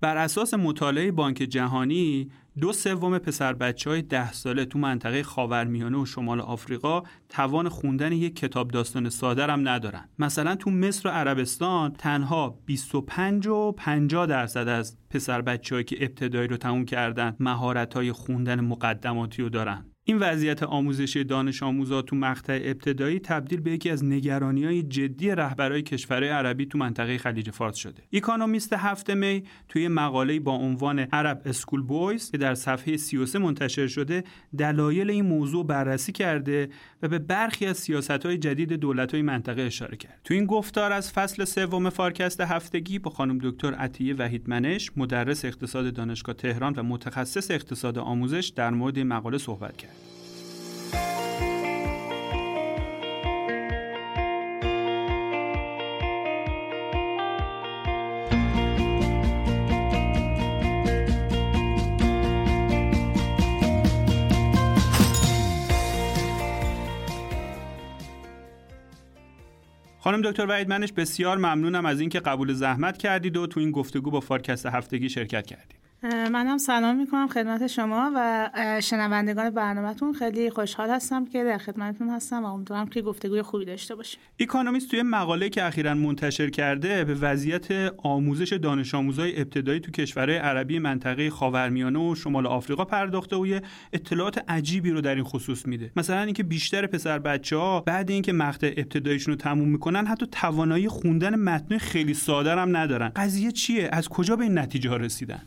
بر اساس مطالعه بانک جهانی دو سوم پسر بچه های ده ساله تو منطقه خاورمیانه و شمال آفریقا توان خوندن یک کتاب داستان ساده هم ندارن. مثلا تو مصر و عربستان تنها 25 و 50 درصد از پسر بچه‌هایی که ابتدایی رو تموم کردن مهارت های خوندن مقدماتی رو دارن. این وضعیت آموزشی دانش آموزا تو مقطع ابتدایی تبدیل به یکی از نگرانی های جدی رهبرای کشورهای عربی تو منطقه خلیج فارس شده. اکونومیست هفته می توی مقاله با عنوان Arab schoolboys که در صفحه 33 منتشر شده دلایل این موضوع بررسی کرده و به برخی از سیاست های جدید دولت های منطقه اشاره کرد. تو این گفتار از فصل سوم فارکست هفتگی با خانم دکتر عطیه وحید منش مدرس اقتصاد دانشگاه تهران و متخصص اقتصاد آموزش در مورد مقاله صحبت کرد. خانم دکتر وحید منش بسیار ممنونم از اینکه قبول زحمت کردید و تو این گفتگو با فارکست هفتگی شرکت کردید. منم سلام می‌کنم خدمت شما و شنوندگان برنامهتون. خیلی خوشحال هستم که در خدمتتون هستم و امیدوارم که گفتگوی خوبی داشته باشیم. اکونومیست توی مقاله که اخیرا منتشر کرده به وضعیت آموزش دانش آموزای ابتدایی تو کشورهای عربی منطقه خاورمیانه و شمال آفریقا پرداخته و یه اطلاعات عجیبی رو در این خصوص میده. مثلا اینکه بیشتر پسر بچه ها بعد اینکه مقطع ابتداییشون رو تموم می‌کنن حتی توانایی خوندن متن خیلی ساده هم ندارن. قضیه چیه؟ از کجا به این نتیجه ها رسیدن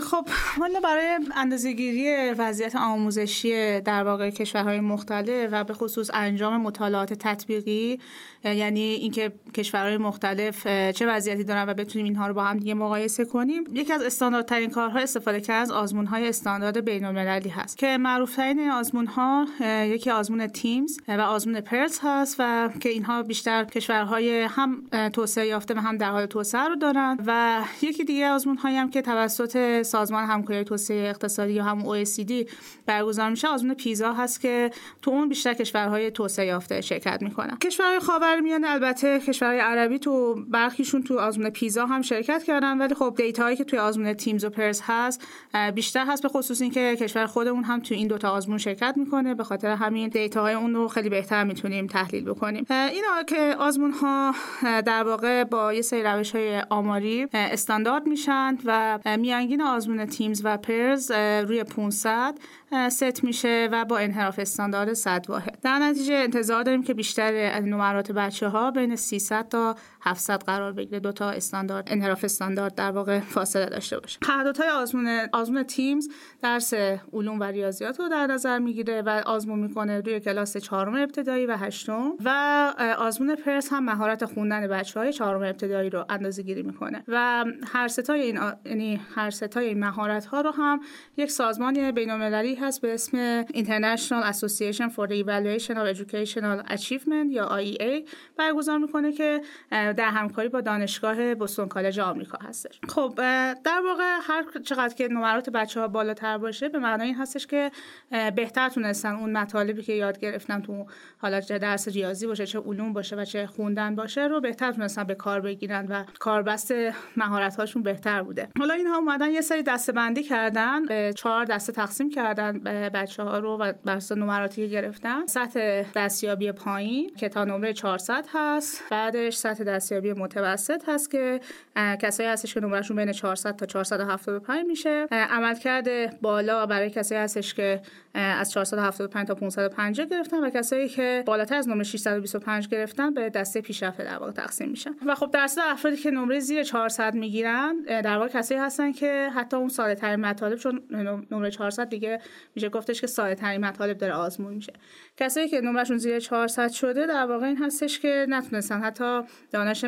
خب والا برای اندازهگیری وضعیت آموزشی در واقع کشورهای مختلف و به خصوص انجام مطالعات تطبیقی یعنی اینکه کشورهای مختلف چه وضعیتی دارن و بتونیم اینها رو با هم دیگه مقایسه کنیم یکی از استانداردترین کارها استفاده کردن از آزمون های استاندارد بین المللی هست که معروفترین آزمون ها یکی آزمون تیمز و آزمون پرلز هست و که اینها بیشتر کشورهای هم توسعه یافته و هم در حال توسعه رو دارن و یکی دیگه آزمون هایی هم که توسط سازمان همکاری توسعه اقتصادی یا هم OECD برگزار میشه. آزمون پیزا هست که تو اون بیشتر کشورهای توسعه یافته شرکت می‌کنن کشورهای خاورمیانه البته کشورهای عربی تو برخیشون تو آزمون پیزا هم شرکت کردن ولی خب دیتاهایی که توی آزمون تیمز و پرس هست بیشتر هست به خصوص اینکه کشور خودمون هم تو این دوتا آزمون شرکت می‌کنه. به خاطر همین دیتاهای اون رو خیلی بهتر می‌تونیم تحلیل بکنیم. اینا که آزمون ها در واقع با یه سری روش های آماری استاندارد میشن و میانگین آزمون تیمز و پرز روی 500 ست میشه و با انحراف استاندارد 100 واحد. در نتیجه انتظار داریم که بیشتر نمرات بچه ها بین 300 تا 700 قرار بگیره. دو تا استاندارد انحراف استاندارد در واقع فاصله داشته باشه. قراردادهای آزمون آزمون تیمز درس علوم و ریاضیات رو در نظر می‌گیره و آزمون می‌کنه روی کلاس چهارم ابتدایی و هشتم و آزمون پرس هم مهارت خوندن بچه های چهارم ابتدایی رو اندازه گیری می‌کنه. و هر ستای این یعنی هر ستای این مهارت ها رو هم یک سازمان بین المللی هست به اسم International Association for the Evaluation of Educational Achievement یا IEA برگزار می‌کنه که در همکاری با دانشگاه بوستون کالج آمریکا هستش. خب در واقع هر چقدر که نمرات بچه ها بالاتر باشه به معنای این هستش که بهتر تونستن اون مطالبی که یاد گرفتن تو حالا چه درس ریاضی باشه چه علوم باشه و چه خوندن باشه رو بهتر تونستن به کار بگیرن و کاربست مهارت هاشون بهتر بوده. حالا اینها اومدن یه سری دسته بندی کردن به چهار دسته تقسیم کردن بچه ها رو و بر نمراتی که گرفتن سطح دستیابی پایین که تا نمره 400 هست. بعدش سطح دستیابی متوسط هست که کسایی هستش که نمرهشون بین 400 تا 475 میشه. عملکرد بالا برای کسایی هستش که از 475 تا 550 گرفتن و کسایی که بالاتر از نمره 625 گرفتن به دسته پیشرفته در واقع تقسیم میشن. و خب درصد افرادی که نمره زیر 400 می‌گیرن در واقع کسایی هستن که حتی اون ساده ترین مطالب چون نمره 400 دیگه میشه گفتش که ساده ترین مطالب داره آزمون میشه. کسایی که نمرهشون زیر 400 شده در واقع این هستش که نتونستن حتی دانش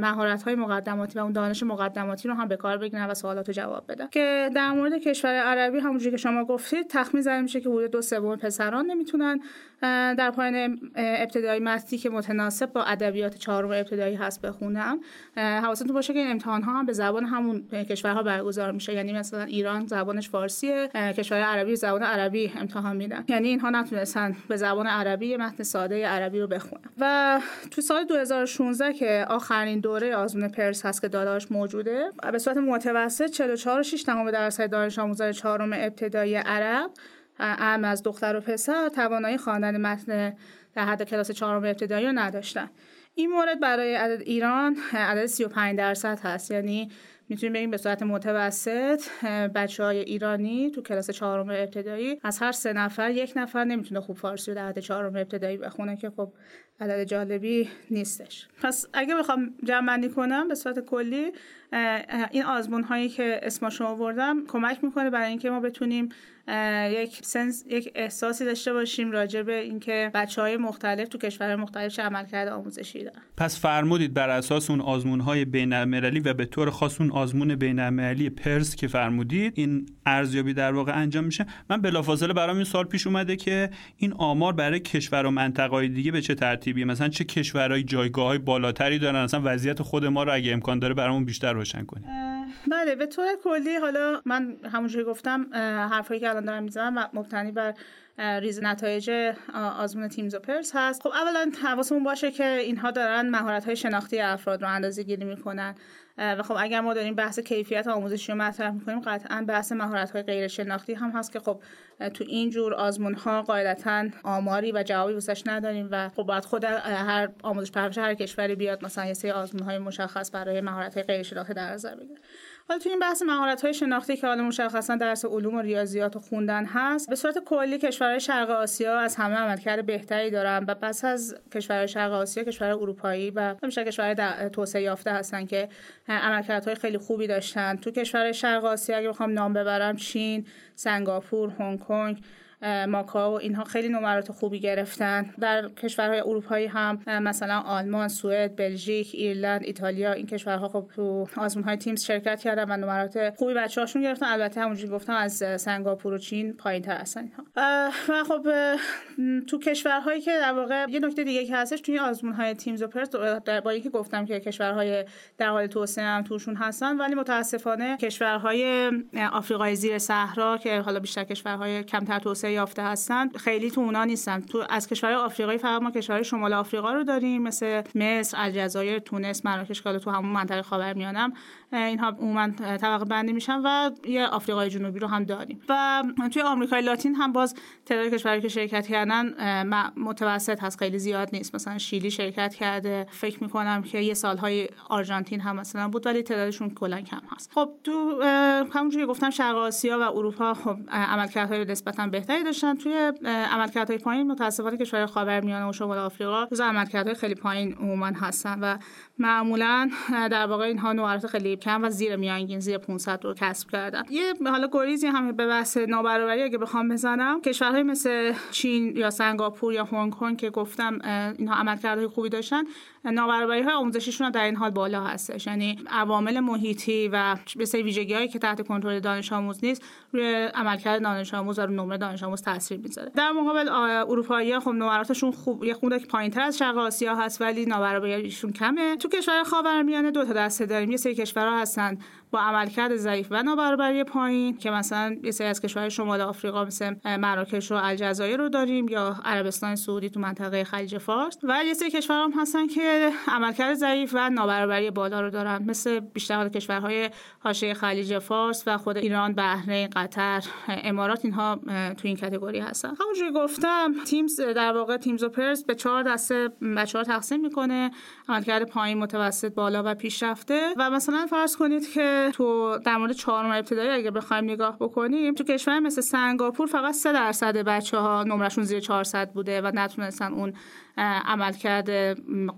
مهارت های مقدماتی و اون دانش مقدماتی رو هم به کار بگیرن و سوالات رو جواب بدن. که در مورد کشور عربی همونجوری که شما گفتید تخمین زده میشه که حدود دو سوم پسران نمی‌تونن در پایان ابتدایی متنی که متناسب با ادبیات چهارم ابتدایی هست بخونم حواستون باشه که این امتحان ها هم به زبان همون کشورها برگزار میشه. یعنی مثلا ایران زبانش فارسیه کشور عربی زبان عربی امتحان میدن. یعنی اینها نتونستن به زبان عربی متن ساده عربی رو بخونن. و تو سال 2016 که آخرین دوره آزمون پرس هست که داداش موجوده به صورت متوسط 44 6 درصد دانش آموزای چهارم ابتدایی عرب ام از دختر و پسر توانایی خواندن متن در حد کلاس چهارم ابتدایی رو نداشتن. این مورد برای عدد ایران عدد 35 درصد هست. یعنی می‌تونیم بگیم به صورت متوسط بچه های ایرانی تو کلاس چهارم ابتدایی از هر سه نفر یک نفر نمی‌تونه خوب فارسی رو در حد چهارم ابتدایی بخونه که خب عدد جالبی نیستش. پس اگه بخوام جمع کنم به صورت کلی این آزمون هایی که اسمشو آوردم کمک می‌کنه برای اینکه ما بتونیم یک سنس یک احساسی داشته باشیم راجع به اینکه بچه های مختلف تو کشور مختلف چه عملکرد آموزشی دارن. پس فرمودید بر اساس اون آزمون های بین المللی و به طور خاص اون آزمون بین المللی پرس که فرمودید این ارزیابی در واقع انجام میشه. من بلافاصله برام این سال پیش اومده که این آمار برای کشور و منطقه دیگه به چه ترتیبی مثلا چه کشورهای جایگاه های بالاتری دارن؟ مثلا وضعیت خود ما رو اگه امکان داره برامون بیشتر روشن کنید بله به طور کلی حالا من همونجوری گفتم حرفایی که الان دارم می‌زنم مبتنی بر ریز نتایج آزمون تیمز و پرس هست. خب اولا حواسمون باشه که اینها دارن مهارت های شناختی افراد رو اندازه گیری می‌کنن. و خب اگر ما داریم بحث کیفیت آموزشی رو مطرح می‌کنیم قطعا بحث مهارت های غیر شناختی هم هست که خب تو این جور آزمون ها قاعدتا آماری و جوابی واسش نداریم و خب باید خود هر آموزش پرورش هر کشوری بیاد مثلا یه سری آزمون های مشخص برای مهارت های غیر شناختی در نظر بگیره. حالا تو این بحث مهارت های شناختی که حالا مشخصا درس علوم و ریاضیات و خوندن هست به صورت کلی کشورهای شرق آسیا از همه عملکرد بهتری دارن و پس از کشورهای شرق آسیا کشور اروپایی و همیشه کشورهای توسعه یافته هستن که عملکردهای خیلی خوبی داشتن. تو کشور شرق آسیا اگه بخوام نام ببرم چین سنگاپور هنگ کنگ ماکاو اینها خیلی نمرات خوبی گرفتن. در کشورهای اروپایی هم مثلا آلمان، سوئد، بلژیک، ایرلند، ایتالیا این کشورها خب تو های تیمز شرکت کردن و نمرات خوبی بچه‌هاشون گرفتن. البته همونجوری گفتم از سنگاپور و چین پایین‌تر هستن اینها. و خب تو کشورهایی که در واقع یه نکته دیگه که هستش توی های تیمز و پرس با اینکه گفتم که کشورهای در حال توسعه هم توشون هستن ولی متاسفانه کشورهای آفریقای زیر صحرا که حالا بیشتر کشورهای کمتر توسعه یافته هستن. خیلی تو اونا نیستن. تو از کشورهای آفریقایی فقط ما کشورهای شمال آفریقا رو داریم مثل مصر، الجزایر، تونس، مراکش که تو همون منطقه خاورمیانه اینها عموما طبقه بندی میشن و یه آفریقای جنوبی رو هم داریم. و توی آمریکای لاتین هم باز تعداد کشورهایی که شرکت کردن متوسط هست خیلی زیاد نیست. مثلا شیلی شرکت کرده. فکر می‌کنم که یه سالهای آرژانتین هم مثلا بود ولی تعدادشون کلا کم هست. خب تو همونجوری گفتم شرق آسیا و اروپا خب عملکردهای نسبتا بهتری داشتن. توی عملکردهای پایین متاسفانه کشور خاورمیانه و شمال آفریقا جزو عملکردهای خیلی پایین عموما هستن و معمولا در واقع اینها نوارات خیلی کم و زیر میانگین زیر 500 رو کسب کردن. یه حالا گریزی هم به بحث نابرابری اگه بخوام بزنم کشورهای مثل چین یا سنگاپور یا هنگ کنگ که گفتم اینها عملکردهای خوبی داشتن نابرابری های آموزشیشون در این حال بالا هستش. یعنی عوامل محیطی و به سری ویژگی هایی که تحت کنترل دانش آموز نیست روی عملکرد دانش آموز و روی نمره دانش آموز تاثیر می‌ذاره. در مقابل اروپایی خب نمراتشون خوب یه خورده پایینتر از شرق آسیا هست ولی نابرابریشون کمه. تو کشور خاورمیانه دو تا دسته داریم. یه سری کشورها هستن عملکرد ضعیف و نابرابری پایین که مثلا یه سری از کشورهای شمال آفریقا مثل مراکش و الجزایر رو داریم یا عربستان سعودی تو منطقه خلیج فارس و یه سری کشورها هم هستن که عملکرد ضعیف و نابرابری بالا رو دارن. مثل بیشتر کشورهای حاشیه خلیج فارس و خود ایران، بحرین، قطر، امارات اینها تو این کاتگوری هستن. همونجوری گفتم تیمز در واقع تیمز و پرس به چهار دسته بچه‌ها تقسیم می‌کنه. عملکرد پایین، متوسط، بالا و پیشرفته. و مثلا فرض کنید که تو در مورد چهارم ابتدایی اگه بخوایم نگاه بکنیم تو کشور مثل سنگاپور فقط 3 درصد بچه ها نمرشون زیر 400 بوده و نتونستن اون عملکرد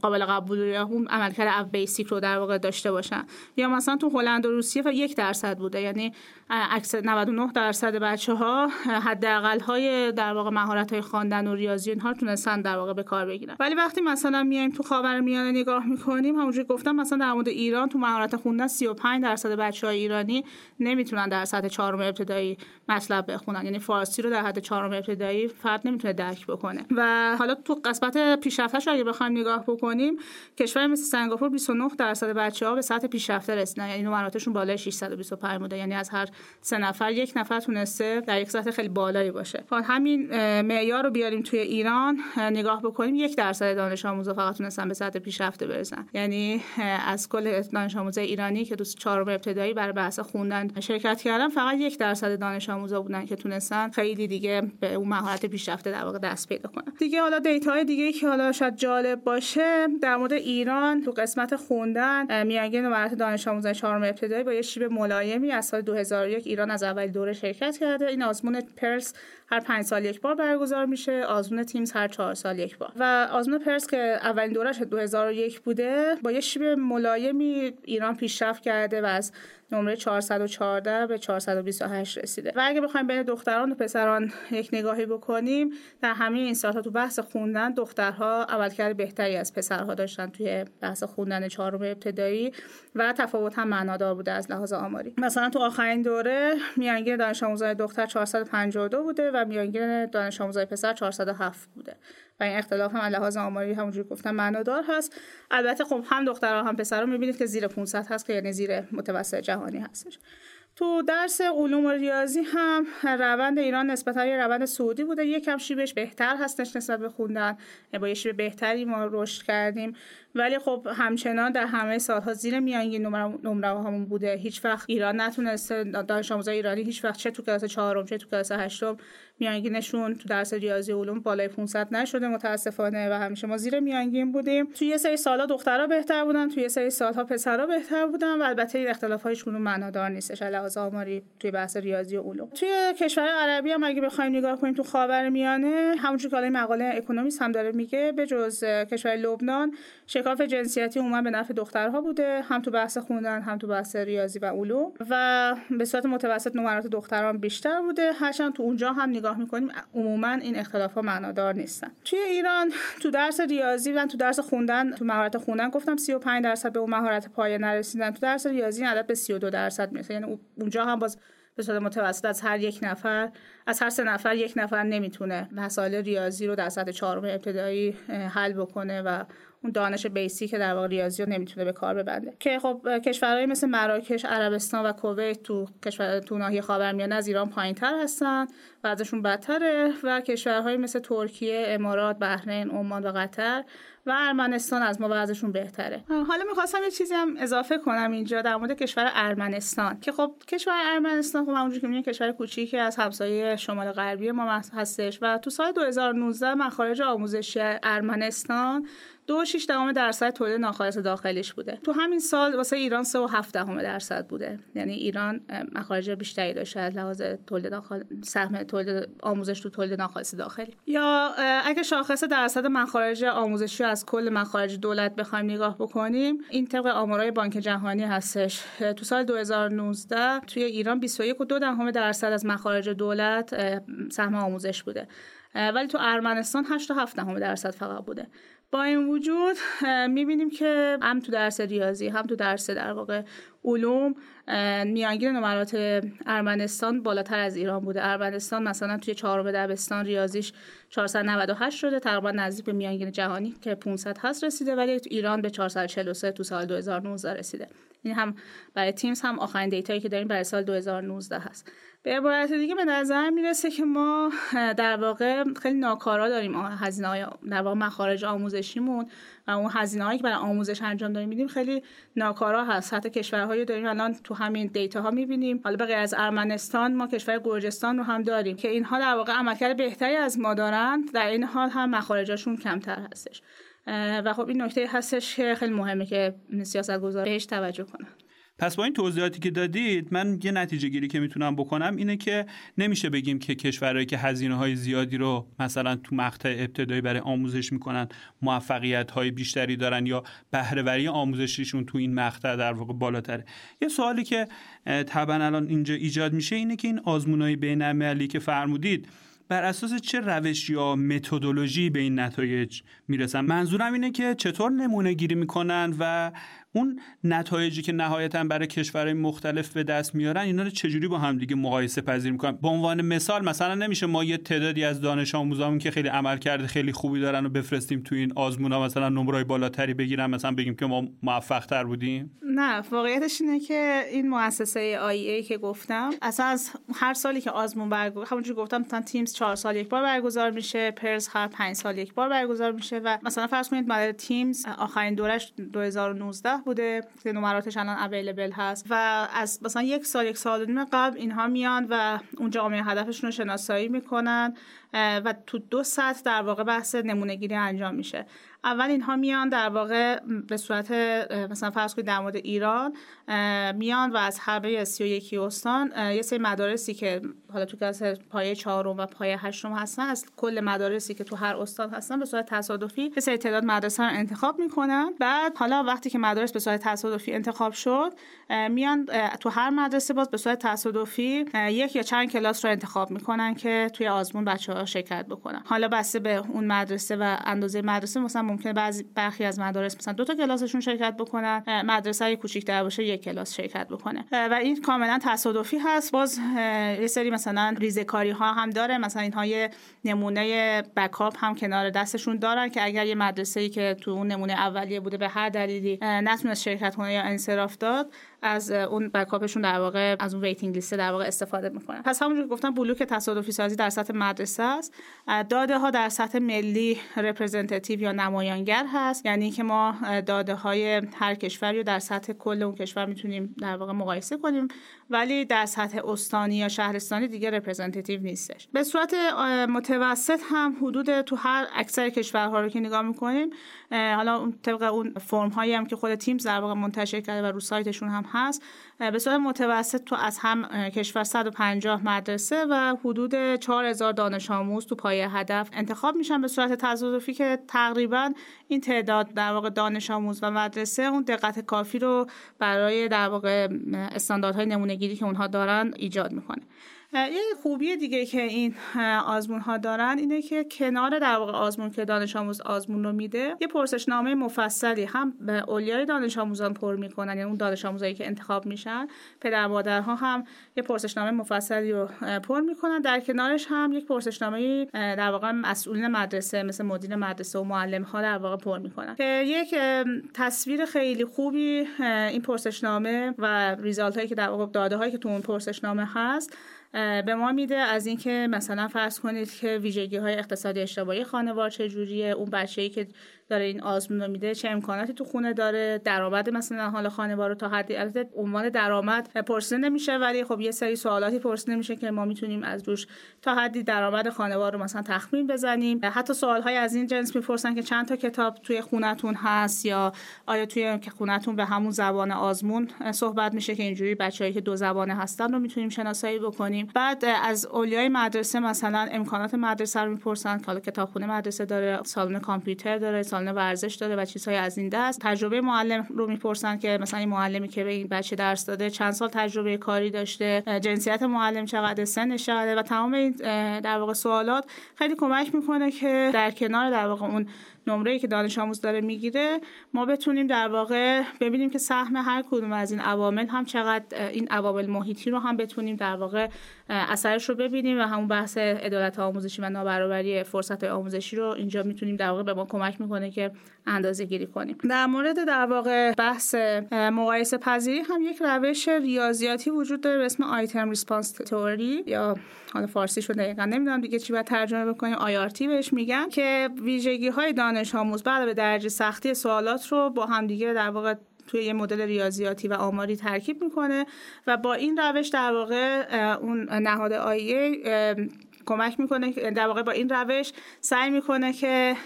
قابل قبول یا اون عملکرد او بیسیک رو در واقع داشته باشن. یا مثلا تو هلند و روسیه یک درصد بوده. یعنی عکس 99 درصد بچه ها حداقل های در واقع مهارت های خواندن و ریاضی اینها تونستن در واقع به کار بگیرن. ولی وقتی مثلا میایم تو خاورمیانه نگاه می‌کنیم همونجوری گفتم مثلا در مورد ایران تو مهارت خوندن 35 درصد درصد بچه های ایرانی نمی‌تونن در سطح چهارم ابتدایی مطلب بخونن. یعنی فارسی رو در حد چهارم ابتدایی فرد نمی‌تونه درک بکنه. و حالا تو قسمت پیشرفتش اگه بخوایم نگاه بکنیم کشور مثل سنگاپور 29 درصد بچه ها به سطح پیشرفته رسیدن. یعنی نمراتشون بالای 625 بوده. یعنی از هر سه نفر یک نفر تونسته در یک سطح خیلی بالایی باشه. همین معیار رو بیاریم توی ایران نگاه بکنیم یک درصد دانش آموزا فقط تونستن به سطح پیشرفته برسن. یعنی از کل دانش آموزای ایرانی که دوست چهارم ابتدایی برای بحث خوندن شرکت کردن فقط یک درصد دانش آموزا بودن که تونستن خیلی دیگه به اون مهارت پیشرفته در واقع دست پیدا کنن. دیگه حالا دیتاهای دیگه که حالا شاید جالب باشه در مورد ایران تو قسمت خوندن میانگین نمرات دانش آموزان چهارم ابتدایی با یه شیب ملایمی از سال 2001 ایران از اول دوره شرکت کرده. این آزمون پرس هر پنج سال یک بار برگزار میشه آزمون تیمز هر چهار سال یک بار. و آزمون پرس که اولین دورش 2001 بوده با یه شیب ملایمی ایران پیشرفت کرده و از نمره 414 به 428 رسیده. و اگه بخوایم بین دختران و پسران یک نگاهی بکنیم در همه این سالها تو بحث خوندن دخترها عملکرد بهتری از پسرها داشتن توی بحث خوندن چهارم ابتدایی و تفاوت هم معنادار بوده از لحاظ آماری. مثلا تو آخرین دوره میانگین دانش آموزای دختر 452 بوده و میانگین دانش آموزای پسر 407 بوده. و این اختلاف هم لحاظ آماری همونجوری گفتم معنادار هست. البته خب هم دخترها هم پسرها می‌بینید که زیر 500 هست که یعنی زیر متوسط جهانی هستش. تو درس علوم و ریاضی هم روند ایران نسبتا یه روند سعودی بوده. یکم شیبش بهتر هستش نسبت به خوندن. با یه شیب بهتری ما رشد کردیم. ولی خب همچنان در همه سالها زیر میانگین نمره همون بوده. هیچ وقت ایران نتونسته دانش آموزای ایرانی هیچ وقت چه تو کلاس چهارم چه تو کلاس هشتم میانگینشون تو درس ریاضی علوم بالای 500 نشده متاسفانه و همیشه ما زیر میانگین بودیم. توی یه سری سالها دخترها بهتر بودن توی یه سری سالها پسرها بهتر بودن و البته این اختلاف هایش معنادار نیستش. لحاظ آماری توی بحث ریاضی و علوم. توی کشور عربی هم اگه بخوایم نگاه کنیم تو خاورمیانه همونجوری که مقاله اکونومیست هم داره میگه به جز کشور لبنان شکاف جنسیتی عموما به نفع دخترها بوده هم تو بحث خوندن هم تو بحث ریاضی و علوم و به صورت متوسط نمرات دختران بیشتر بوده. هرچند تو اونجا هم نگاه می‌کنیم عموما این اختلاف ها معنادار نیستن. توی ایران تو درس ریاضی و تو درس خوندن تو مهارت خوندن گفتم 35 درصد به اون مهارت پایه نرسیدن. تو درس ریاضی عدد به 32 درصد می‌رسه. یعنی اونجا هم باز به صورت متوسط از هر یک نفر از هر سه نفر یک نفر نمی‌تونه مسائل ریاضی رو در سطح چهارم ابتدایی حل بکنه و اون دانش بیسی که در واقع ریاضی رو نمی‌تونه به کار ببنده. که خب کشورهای مثل مراکش عربستان و کویت تو کشور تو ناحیه خاورمیانه از ایران پایینتر هستن و ازشون بدتره و کشورهای مثل ترکیه امارات بحرین عمان و قطر و ارمنستان از ما وضعشون بهتره. حالا می‌خواستم یه چیزی هم اضافه کنم اینجا در مورد کشور ارمنستان. که خب کشور ارمنستان خب همونجوری که می‌بینید کشور کوچیکی از همسایه شمال غربی ما هستش و تو سال 2019 مخارج آموزشی ارمنستان دو شیش دهم درصد تولید ناخالص داخلیش بوده. تو همین سال واسه ایران سه و هفت دهم درصد بوده. یعنی ایران مخارج بیشتری داشته از لحاظ تولید داخل سهم تولید آموزش تو تولید ناخالص داخلی. یا اگه شاخص درصد مخارج آموزشی از کل مخارج دولت بخوایم نگاه بکنیم این طبق آمارای بانک جهانی هستش. تو سال 2019 توی ایران 21 و دو دهم درصد از مخارج دولت سهم آموزش بوده. ولی تو ارمنستان 8 تا 7 دهم درصد فقط بوده. با این وجود می‌بینیم که هم تو درس ریاضی هم تو درس در واقع علوم میانگین نمرات ارمنستان بالاتر از ایران بوده. ارمنستان مثلا توی چهارم دبستان ریاضیش 498 شده تقریبا نزدیک به میانگین جهانی که 500 هست رسیده ولی تو ایران به 443 تو سال 2019 رسیده. این هم برای تیمز هم آخرین دیتایی که داریم برای سال 2019 هست. به عبارت دیگه به نظر می‌رسه که ما در واقع خیلی ناکارا داریم. هزینه های در واقع مخارج آموزشیمون و اون هزینه هایی که برای آموزش انجام داریم میدیم خیلی ناکارا هست. حتی کشورهایی داریم الان تو همین دیتا ها می‌بینیم. حالا به غیر از ارمنستان ما کشور گرجستان رو هم داریم که اینها در واقع عملکرد بهتری از ما دارند. در این حال هم مخارجاشون کمتر هستش. و خب این نکته هستش که خیلی مهمه که سیاست گذار بهش توجه کنن. پس با این توضیحاتی که دادید من یه نتیجه گیری که می‌تونم بکنم اینه که نمیشه بگیم که کشورهایی که هزینه های زیادی رو مثلا تو مقطع ابتدایی برای آموزش می‌کنن موفقیت های بیشتری دارن یا بهرهوری آموزشیشون تو این مقطع در واقع بالاتره. یه سوالی که طبعا الان اینجا ایجاد میشه اینه که این آزمون های بین که فرمودید بر اساس چه روش یا متدولوژی به این نتایج می‌رسن؟ منظورم اینه که چطور نمونه گیری می‌کنن و اون نتایجی که نهایتا برای کشورهای مختلف به دست میارن اینا رو چجوری با هم دیگه مقایسه پذیر می‌کنن؟ به عنوان مثال مثلا نمیشه ما یه تعدادی از دانش آموزامون که خیلی عمل کرده خیلی خوبی دارن و بفرستیم تو این آزمونا مثلا نمرای بالاتری بگیرن مثلا بگیم که ما موفق تر بودیم؟ نه واقعیتش اینه که این مؤسسه آی ای که گفتم اصلا از هر سالی که آزمون برگزار همونجوری گفتم مثلا تیمز چهار سال یک بار برگزار میشه پرز هر پنج سال یک بار برگزار میشه و مثلا فرض کنید مدل تیمز آخرین دورش 2019 بوده که نمراتش الان اویلیبل هست و از مثلا یک سال یک سال نیم قبل اینها میان و اون جامعه هدفشون رو شناسایی می‌کنن و تو دو سطح در واقع بحث نمونه گیری انجام میشه. اول اینها میان در واقع به صورت مثلا فرض کنید در مورد ایران میان و از همه 31 استان یه سری مدارسی که حالا تو کلاس پایه چهارم و پایه هشتم هستن از کل مدارسی که تو هر استان هستن به صورت تصادفی یه سری تعداد مدرسه رو انتخاب می‌کنن. بعد حالا وقتی که مدارس به صورت تصادفی انتخاب شد میان تو هر مدرسه باز به صورت تصادفی یک یا چند کلاس رو انتخاب می‌کنن که توی آزمون بچه ها شرکت بکنن. حالا بسته به اون مدرسه و اندازه مدرسه مثلا ممکنه بعضی برخی از مدارس مثلا دو تا کلاسشون شرکت بکنن مدرسه کوچیک‌تر باشه یک کلاس شرکت بکنه. و این کاملا تصادفی هست. باز یه سری مثلا ریزکاری ها هم داره. مثلا اینها یه نمونه backup هم کنار دستشون دارن که اگر یه مدرسه ای که تو اون نمونه اولیه بوده به هر دلیلی نتونست شرکت کنه یا انصراف داد از اون backup شون در واقع از اون waiting list در واقع استفاده می‌کنن. پس همونجور که گفتم بلوک تصادفی سازی در سطح مدرسه است. داده ها در سطح ملی representative یا نمایانگر هست. یعنی که ما داده های هر کشوری رو در سطح کل اون کشور می‌تونیم در واقع مقایسه کنیم. ولی در سطح استانی یا شهرستانی دیگه representative نیستش. به صورت متوسط هم حدود تو هر اکثر کشورها رو که نگاه می‌کنیم حالا طبق اون فرم هایی هم که خود TIMSS در واقع منتشر کرده و رو سایتشون هم هست. به صورت متوسط تو از هر کشور 150 مدرسه و حدود 4000 دانش آموز تو پایه هدف انتخاب میشن. به صورت تصادفی که تقریبا این تعداد در واقع دانش آموز و مدرسه اون دقت کافی رو برای در واقع استانداردهای نمونهگیری که اونها دارن ایجاد می‌کنه. یه خوبی دیگه که این آزمون ها دارن اینه که کنار در واقع آزمون که دانش آموز آزمون رو میده یه پرسشنامه مفصلی هم به اولیای دانش آموزان پر می‌کنن یعنی اون دانش آموزایی که انتخاب میشن پدر مادرها هم یه پرسشنامه مفصلی رو پر می‌کنن. در کنارش هم یک پرسشنامه در واقع مسئولین مدرسه مثل مدیر مدرسه و معلم ها در واقع پر می‌کنن. که یک تصویر خیلی خوبی این پرسشنامه و ریزالت هایی که در واقع داده هایی که تو اون پرسشنامه هست به ما میده از اینکه مثلا فرض کنید که ویژگی های اقتصادی اجتماعی خانوار چجوریه اون بچه‌ای که داره این آزمون رو میده چه امکاناتی تو خونه داره درآمد مثلا حال خانوار رو تا حدی البته عنوان درآمد پرسیده نمیشه ولی خب یه سری سوالاتی پرسیده نمیشه که ما می‌تونیم از روش تا حدی درآمد خانوار رو مثلا تخمین بزنیم. حتی سوال های از این جنس می‌پرسن که چند تا کتاب توی خونتون هست یا آیا توی خونتون به همون زبان آزمون صحبت میشه که اینجوری بچه‌ای که دو زبانه هستن رو می‌تونیم شناسایی بکنیم. بعد از اولیای مدرسه مثلا امکانات مدرسه رو می‌پرسن که حالا کتابخونه مدرسه داره سالن کامپیوتر داره سالن ورزش داره و چیزهای از این دست. تجربه معلم رو می‌پرسن که مثلا این معلمی که به این بچه درس داده چند سال تجربه کاری داشته جنسیت معلم چقدر سنش چقدر و تمام این در واقع سوالات خیلی کمک می‌کنه که در کنار در واقع اون نمره که دانش آموز داره می‌گیره ما بتونیم در واقع ببینیم که سهم هر کدوم از این عوامل هم چقدر این عوامل محیطی رو هم بتونیم در واقع اثرش رو ببینیم و همون بحث عدالت آموزشی و نابرابری فرصت آموزشی رو اینجا می‌تونیم در واقع به ما کمک می‌کنه که اندازه گیری کنیم. در مورد در واقع بحث مقایسه پذیری هم یک روش ریاضیاتی وجود داره به اسم آیتم ریسپانس تئوری یا حالا فارسی شده دقیقا نمی‌دونم دیگه چی باید ترجمه بکنیم. آیارتی بهش میگن که ویژگی های دانش آموز بعد به درجه سختی سوالات رو با همدیگه در واقع توی یه مدل ریاضیاتی و آماری ترکیب می‌کنه و با این روش در واقع اون نهاد آیه کمک می‌کنه در واقع با این روش سعی می‌کنه که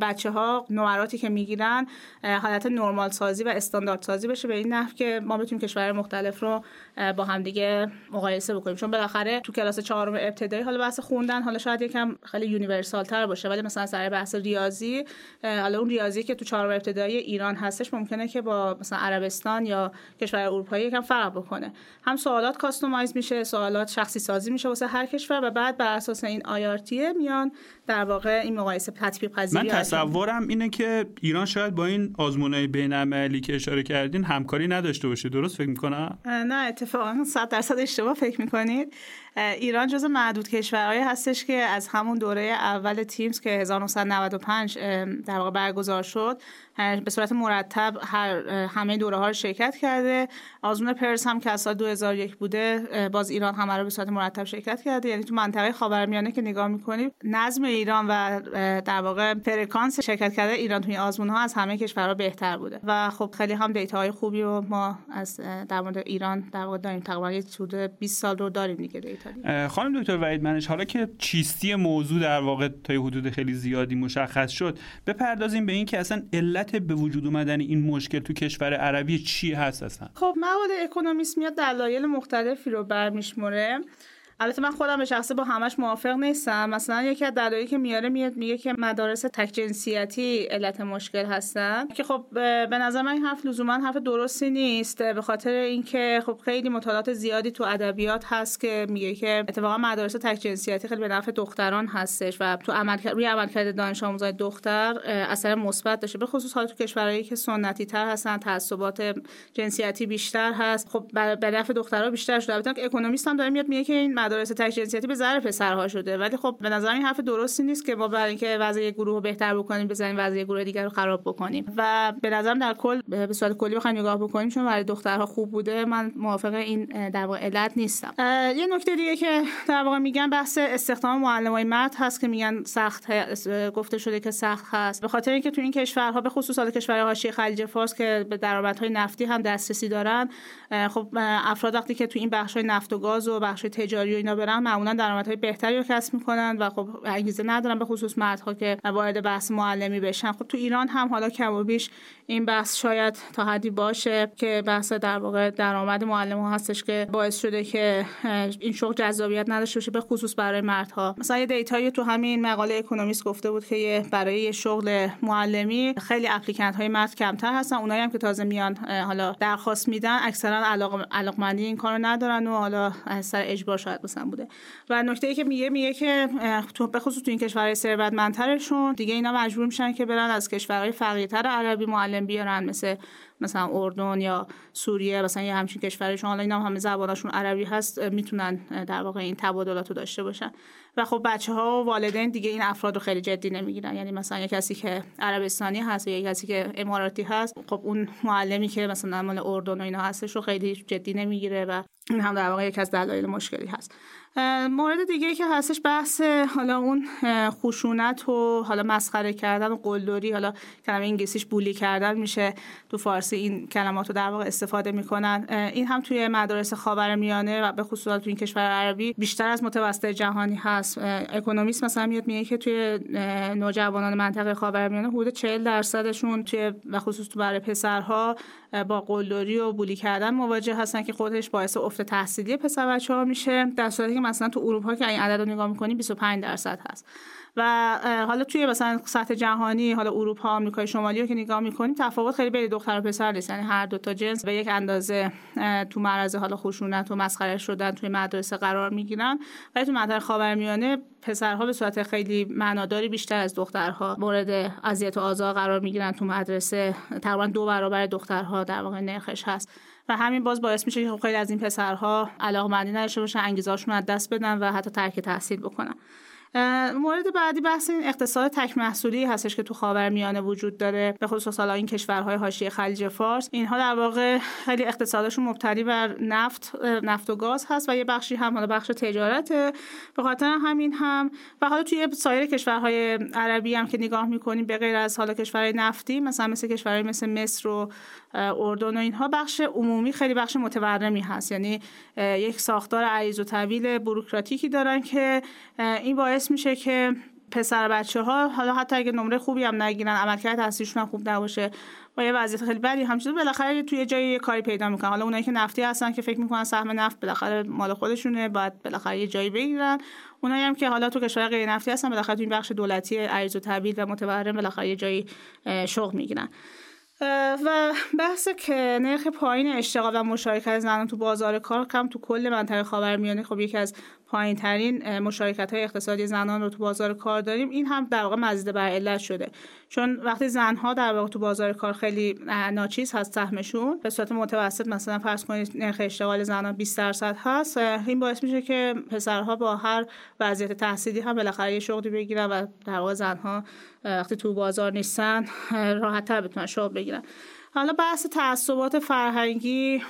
بچه ها نمراتی که می‌گیرن حالت نرمال سازی و استاندارد سازی بشه به این نحو که ما بتونیم کشور مختلف رو با همدیگه مقایسه بکنیم. چون بالاخره تو کلاس چهارم ابتدایی حالا بحث خوندن حالا شاید یکم خیلی یونیورسال تر باشه. ولی مثلا سر بحث ریاضی حالا اون ریاضی که تو چهارم ابتدایی ایران هستش ممکنه که با مثلا عربستان یا کشور اروپایی یکم فرق بکنه. هم سوالات کاستومایز میشه سوالات شخصی سازی میشه واسه هر کشور و بعد بر اساس این آیارتیه میان در واقع این مقایسه تطبیق پذیری من تصورم اینه که ایران شاید با این آزمونای بین که اشاره کردین همکاری نداشته باشه. درست فکر می‌کنم؟ نه اتفاقا 100 درصد اشتباه فکر می‌کنید. ایران جز معدود کشورهایی هستش که از همون دوره اول تیمز که 1995 در واقع برگزار شد به صورت مرتب هر همه دوره ها رو شرکت کرده. آزمون PIRLS هم که از سال 2001 بوده باز ایران همه رو به صورت مرتب شرکت کرده. یعنی تو منطقه خاورمیانه که نگاه می‌کنیم نظم ایران و در واقع فرکانس شرکت کردن ایران توی آزمون ها از همه کشورها بهتر بوده. و خب خیلی هم data های خوبی رو ما از در مورد ایران در واقع داریم. تقریبا حدود 20 سال رو داریم دیگه data. خانم دکتر وحید منش حالا که چیستی موضوع در واقع تا حدود خیلی زیادی مشخص شد بپردازیم به این که اصلا علت به وجود اومدن این مشکل تو کشور عربی چی هست اصلا؟ خب مواد اکونومیست میاد دلایل مختلفی رو برمیشمره البته من خودم به شخصه با همش موافق نیستم. مثلا یکی از دلایلی که میاره میاد میگه که مدارس تک جنسیتی علت مشکل هستن. که خب به نظر من این حرف لزوما حرف درستی نیست. به خاطر اینکه خب خیلی مطالعات زیادی تو ادبیات هست که میگه که اتفاقا مدارس تک جنسیتی خیلی به نفع دختران هستش و تو عمل روی عملکرد دانش آموزای دختر اثر مثبت داشته. به خصوص حالا تو کشورهایی که سنتی تر هستن تعصبات جنسیتی بیشتر هست. خب به نفع دخترها بیشتر شده. البته اکونومیست هم داره میاد میگه که این مدارس تک جنسیتی به ضرر پسرها شده. ولی خب به نظر این حرف درستی نیست که ما برای اینکه وضع یک گروه رو بهتر بکنیم بزنیم وضع گروه دیگر رو خراب بکنیم. و به نظرم در کل به صورت کلی بخوایم نگاه بکنیم چون برای دخترها خوب بوده من موافق این در واقع علت نیستم. یه نکته دیگه که در واقع میگن بحث استخدام معلمای مرد هست که میگن سخت گفته شده که سخت هست. به خاطر اینکه تو این کشورها به خصوص کشورهای حاشیه خلیج فارس که به درآمدهای نفتی هم دسترسی دارن خب افراد وقتی که تو این بخش‌های نفت و گاز و بخش تجاری و اینا برن معمولا درآمدهای بهتری رو کسب می‌کنن و خب انگیزه ندارن به خصوص مردها که وارد بحث معلمی بشن. خب تو ایران هم حالا کم و بیش این بحث شاید تا حدی باشه که بحث در واقع درآمد معلم ها هستش که باعث شده که این شغل جذابیت نداشته باشه به خصوص برای مردها. مثلا یه دیتایی تو همین مقاله اکونومیست گفته بود که برای شغل معلمی خیلی اپلیکنت های مرد کمتر هستن. اونایی هم که تازه میان حالا درخواست میدن اکثرا علاق علاقمندی این کارو ندارن و حالا سر اجبار شاید مثلا بوده. و نکته ای که میگه میگه که تو به خصوص تو این کشورهای ثروتمندترشون دیگه اینا مجبور میشن که برن از کشورهای فقیرتر عربی معلم بیارن مثل مثلا اردن یا سوریه مثلا یه همچین کشورشون. حالا اینا هم همه زبانشون عربی هست می‌تونن در واقع این تبادلات رو داشته باشن. و خب بچه ها و والدین دیگه این افراد رو خیلی جدی نمی‌گیرن. یعنی مثلا یه کسی که عربستانی هست یا یه کسی که اماراتی هست خب اون معلمی که مثلا مال اردن و اینا هستش رو خیلی جدی نمی‌گیره و این هم در واقع یکی از دلایل مشکلی هست. مورد دیگه که هستش بحث حالا اون خشونت و حالا مسخره کردن و قلدری حالا کلمه انگلیسیش بولی کردن میشه. تو فارسی این کلمات رو در واقع استفاده می‌کنن. این هم توی مدارس خاورمیانه و به خصوص تو این کشور عربی بیشتر از متوسط جهانی هست. اکونومیست مثلا میاد میگه که توی نوجوانان منطقه خاورمیانه حدود 40 درصدشون توی و خصوص تو برای پسرها با قلدری و بولی کردن مواجه هستن که خودش باعث افت تحصیلی پسر بچه ها میشه. در صورتی که مثلا تو اروپا که این عدد رو نگاه می‌کنی 25 درصد هست. و حالا توی مثلا سطح جهانی حالا اروپا آمریکای شمالی رو که نگاه می‌کنیم تفاوت خیلی بین دختر و پسر نیست. یعنی هر دو تا جنس به یک اندازه تو معرض حالا خشونت و مسخره شدن توی مدرسه قرار می‌گیرن. ولی تو منطقه خاورمیانه پسرها به صورت خیلی معناداری بیشتر از دخترها مورد اذیت و آزار قرار می‌گیرن تو مدرسه. تقریبا دو برابر دخترها در واقع نرخش هست. و همین باز باعث میشه که خب خیلی از این پسرها علاقمندی نداشته باشن انگیزهاشون از دست بدن و حتی ترک تحصیل بکنن. مورد بعدی بحث این اقتصاد تک محصولی هستش که تو خاورمیانه وجود داره به خصوص حالا این کشورهای حاشیه خلیج فارس. اینها در واقع خیلی اقتصادشون مبتنی بر نفت نفت و گاز هست و یه بخشی هم حالا بخش تجارت به خاطر همین هم و حالا توی سایر کشورهای عربی هم که نگاه می‌کنیم به غیر از حالا کشورهای نفتی مثلا مثل کشورهای مثل مصر و اردن و اینها بخش عمومی خیلی بخش متورمی هست. یعنی یک ساختار عریض و طویل بروکراتیکی دارن که این باعث میشه که پسر بچه ها حالا حتی اگه نمره خوبی هم نگیرن عملکرد تحصیلشون خوب نباشه با یه وضعیت خیلی بدی همچنین بالاخره توی جایی یه کاری پیدا می‌کنن. حالا اونایی که نفتی هستن که فکر می‌کنن سهم نفت بالاخره مال خودشونه باید بالاخره یه جایی بگیرن. اونایی هم که حالا تو کشور غیر نفتی هستن بالاخره تو این بخش دولتی عریض و طویل و متورم بالاخره یه جایی شغل می‌گیرن. و بحث که نرخ پایین اشتغال و مشارکت زنان تو بازار کار کم تو کل منطقه خاورمیانه خب یکی از پایین ترین مشارکت های اقتصادی زنان رو تو بازار کار داریم. این هم در واقع مزید بر علت شده. چون وقتی زنها در واقع تو بازار کار خیلی ناچیز هست سهمشون به صورت متوسط مثلا فرض کنید نرخ اشتغال زنان 20 درصد هست این باعث میشه که پسرها با هر وضعیت تحصیلی هم بالاخره یه شغلی بگیرن و در واقع زنها وقتی تو بازار نیستن راحت تر بتونن شغل بگیرن. حالا بحث تعصبات فرهنگی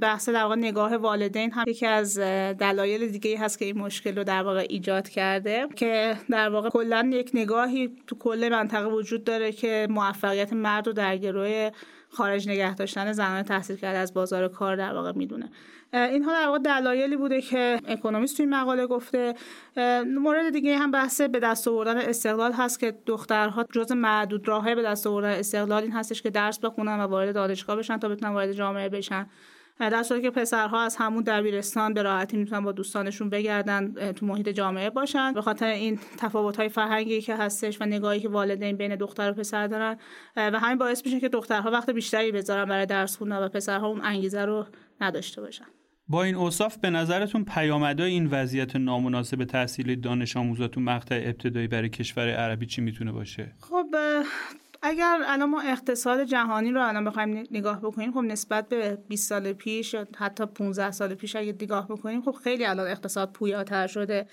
بحث در واقع نگاه والدین هم یکی از دلایل دیگه هست که این مشکل رو در واقع ایجاد کرده که در واقع کلا یک نگاهی تو کل منطقه وجود داره که موفقیت مرد رو در گروه خارج نگه داشتن زنان تحصیل کرده از بازار کار در واقع می‌دونه. اینها در واقع دلایلی بوده که اکونومیست توی مقاله گفته. مورد دیگه هم بحث به دست آوردن استقلال هست که دخترها جز معدود راههای به دست آوردن استقلال این هستش که درس بخونن و وارد دانشگاه بشن تا بتونن وارد جامعه بشن. در صورتی که پسرها از همون دبیرستان به راحتی می‌تونن با دوستانشون بگردن تو محیط جامعه باشن. به خاطر این تفاوت های فرهنگی که هستش و نگاهی که والدین بین دختر و پسر دارن و همین باعث میشه که دخترها وقت بیشتری بذارن برای درس خوندن و پسرها اون انگیزه رو نداشته باشن. با این اوصاف به نظرتون پیامدهای این وضعیت نامناسب تحصیل دانش آموزا تو مقطع ابتدایی برای کشور عربی چی می‌تونه باشه؟ خب اگر الان ما اقتصاد جهانی رو الان بخوایم نگاه بکنیم خب نسبت به 20 سال پیش یا حتی 15 سال پیش اگه نگاه بکنیم خب خیلی الان اقتصاد پویاتر شده.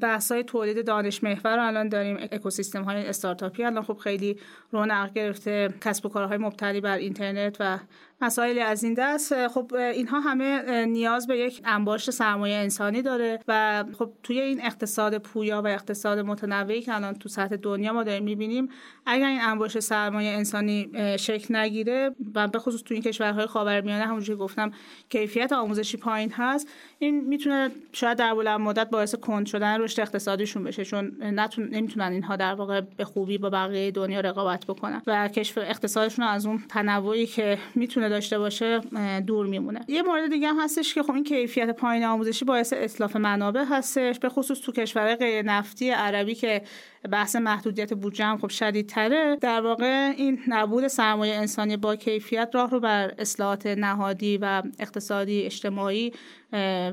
بحث های تولید دانش محور رو الان داریم اکوسیستم های استارتاپی الان خب خیلی رونق گرفته. کسب و کارهای مبتنی بر اینترنت و مسائلی از این دست خب اینها همه نیاز به یک انباشت سرمایه انسانی داره و خب توی این اقتصاد پویا و اقتصاد متنوعی که الان تو سطح دنیا ما داریم می‌بینیم اگر این انباشت سرمایه انسانی شکل نگیره و به خصوص تو این کشورهای خاورمیانه همونجوری گفتم کیفیت آموزشی پایین هست این می‌تونه شاید در بلند مدت باعث کند شدن رشد اقتصادیشون بشه چون نمی‌تونن اینها در واقع به خوبی با بقیه دنیا رقابت بکنن و کشور اقتصادشون از اون تنوعی که می‌تونه داشته باشه دور میمونه. یه مورد دیگه هم هستش که خب این کیفیت پایین آموزشی باعث اطلاف منابع هستش. به خصوص تو کشورهای غیر نفتی عربی که بحث محدودیت بودجه هم خب شدیدتره در واقع این نبود سرمایه انسانی با کیفیت راه رو بر اصلاحات نهادی و اقتصادی اجتماعی